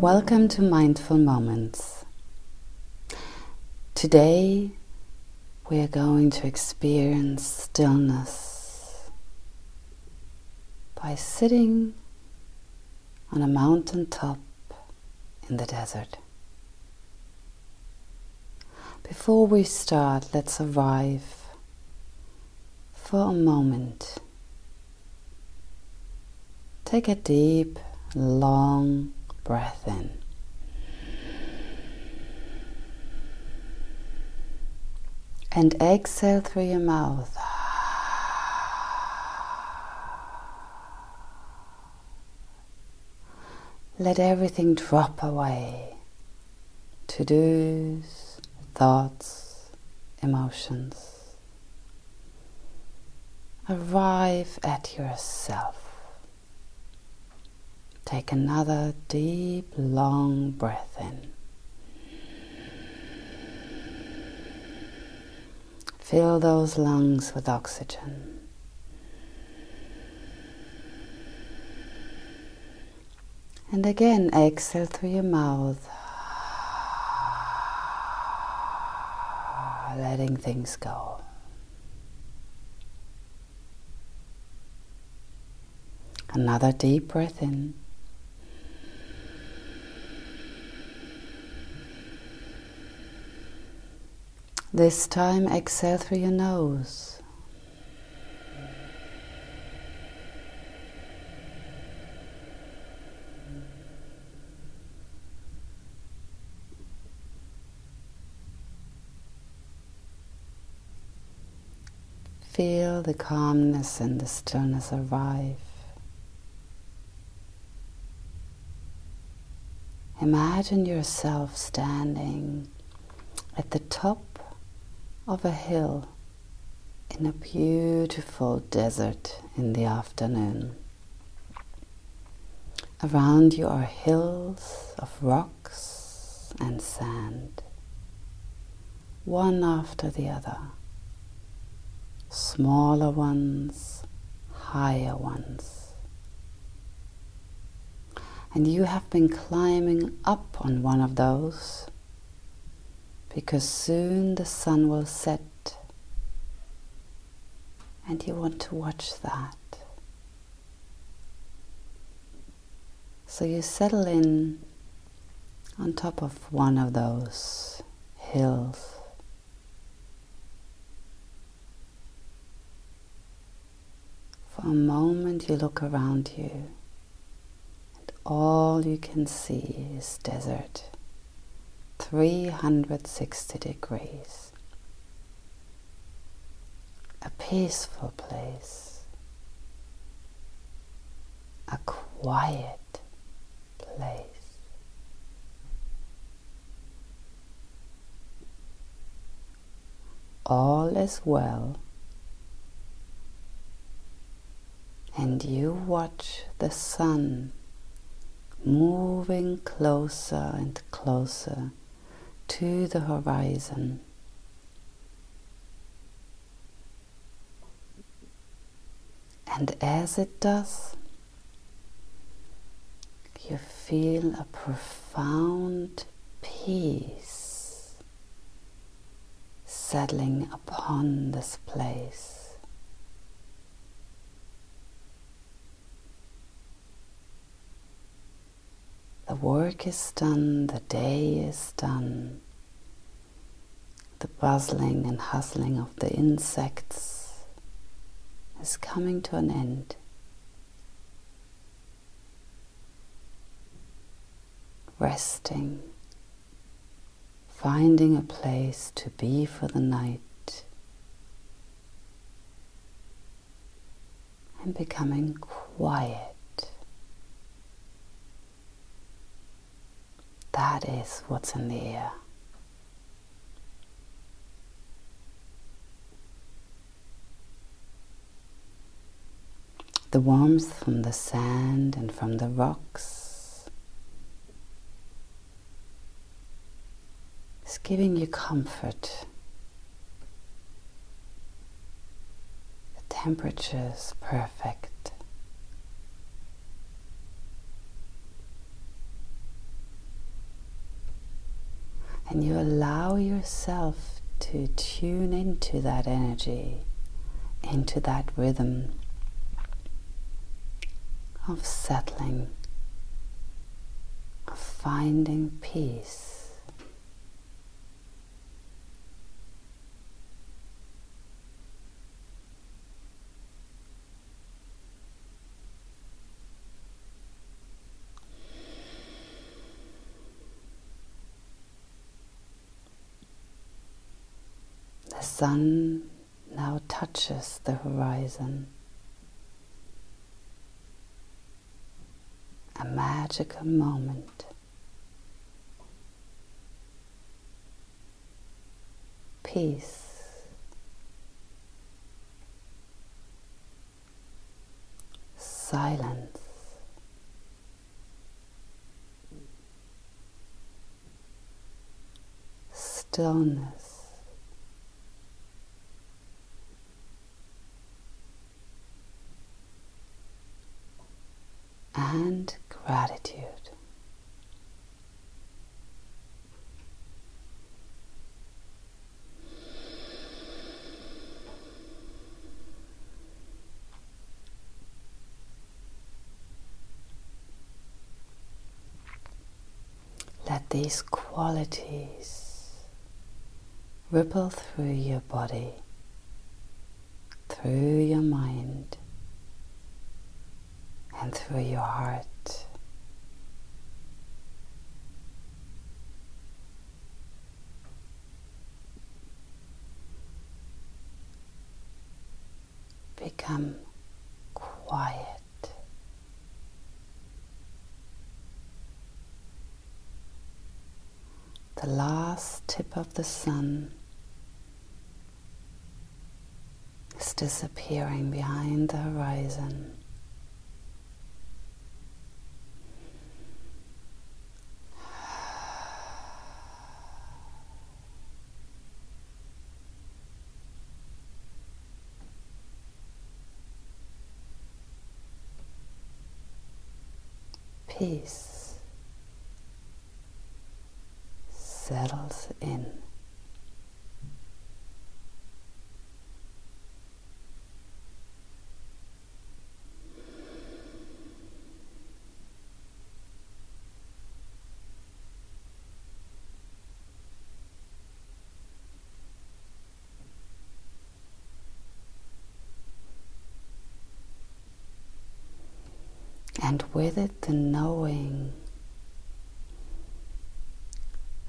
Welcome to Mindful Moments. Today we are going to experience stillness by sitting on a mountain top in the desert. Before we start, let's arrive for a moment. Take a deep, long breath in. And exhale through your mouth. Let everything drop away to dos, thoughts, emotions. Arrive at yourself. Take another deep, long breath in. Fill those lungs with oxygen. And again, exhale through your mouth, letting things go. Another deep breath in. This time, exhale through your nose. Feel the calmness and the stillness arrive. Imagine yourself standing at the top of a hill in a beautiful desert in the afternoon. Around you are hills of rocks and sand, one after the other, smaller ones, higher ones and you have been climbing up on one of those because soon the sun will set and you want to watch that. So you settle in on top of one of those hills. For a moment you look around you and all you can see is desert, 360 degrees. A peaceful place, a quiet place. All is well, and you watch the sun moving closer and closer to the horizon. And as it does, you feel a profound peace settling upon this place. The work is done, the day is done. The buzzing and hustling of the insects is coming to an end. Resting, finding a place to be for the night, and becoming quiet. That is what's in the air. The warmth from the sand and from the rocks is giving you comfort. The temperature is perfect. Can you allow yourself to tune into that energy, into that rhythm of settling, of finding peace? The sun now touches the horizon. A magical moment. Peace. Silence. Stillness. And gratitude. Let these qualities ripple through your body, through your mind and through your heart. Become quiet. The last tip of the sun is disappearing behind the horizon. Peace settles in. And with it the knowing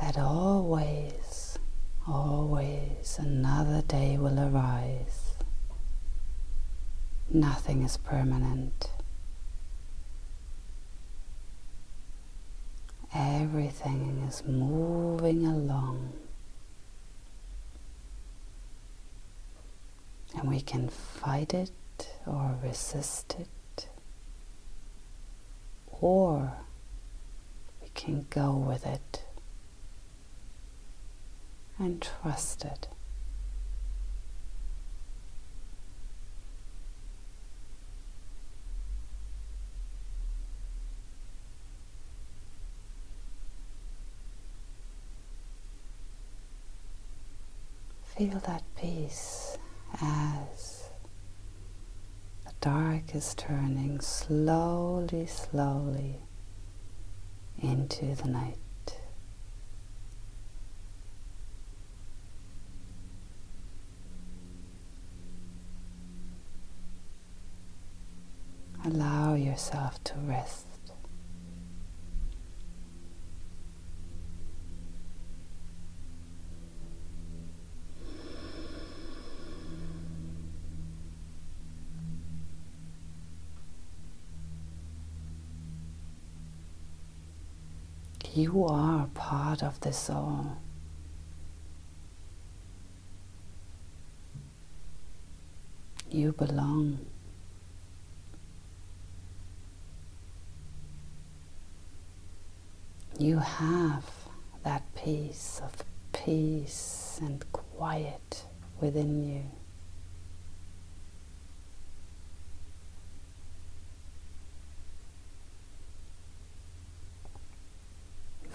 that always, always another day will arise. Nothing is permanent. Everything is moving along. And we can fight it or resist it or we can go with it and trust it. Feel that peace as dark is turning slowly, slowly into the night. Allow yourself to rest. You are part of the soul. You belong. You have that piece of peace and quiet within you.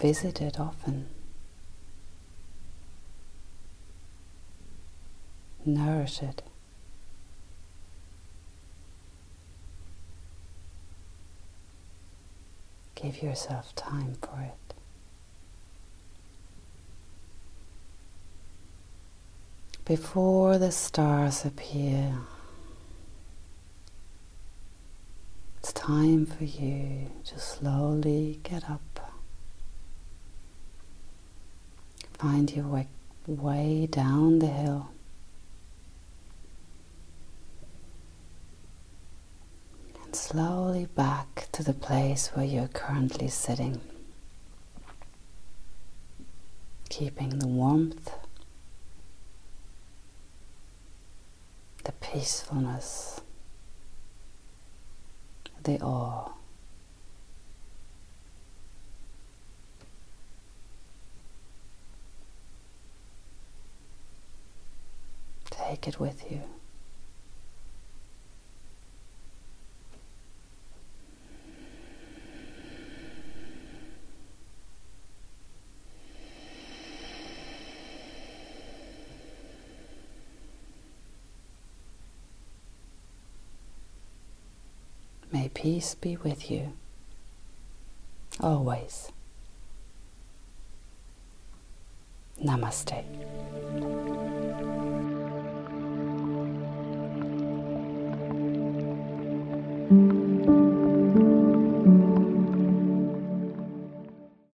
Visit it often, nourish it. Give yourself time for it. Before the stars appear, it's time for you to slowly get up Find your way, way down the hill. And slowly back to the place where you're currently sitting. Keeping the warmth, the peacefulness, the awe. Take it with you. May peace be with you always. Namaste.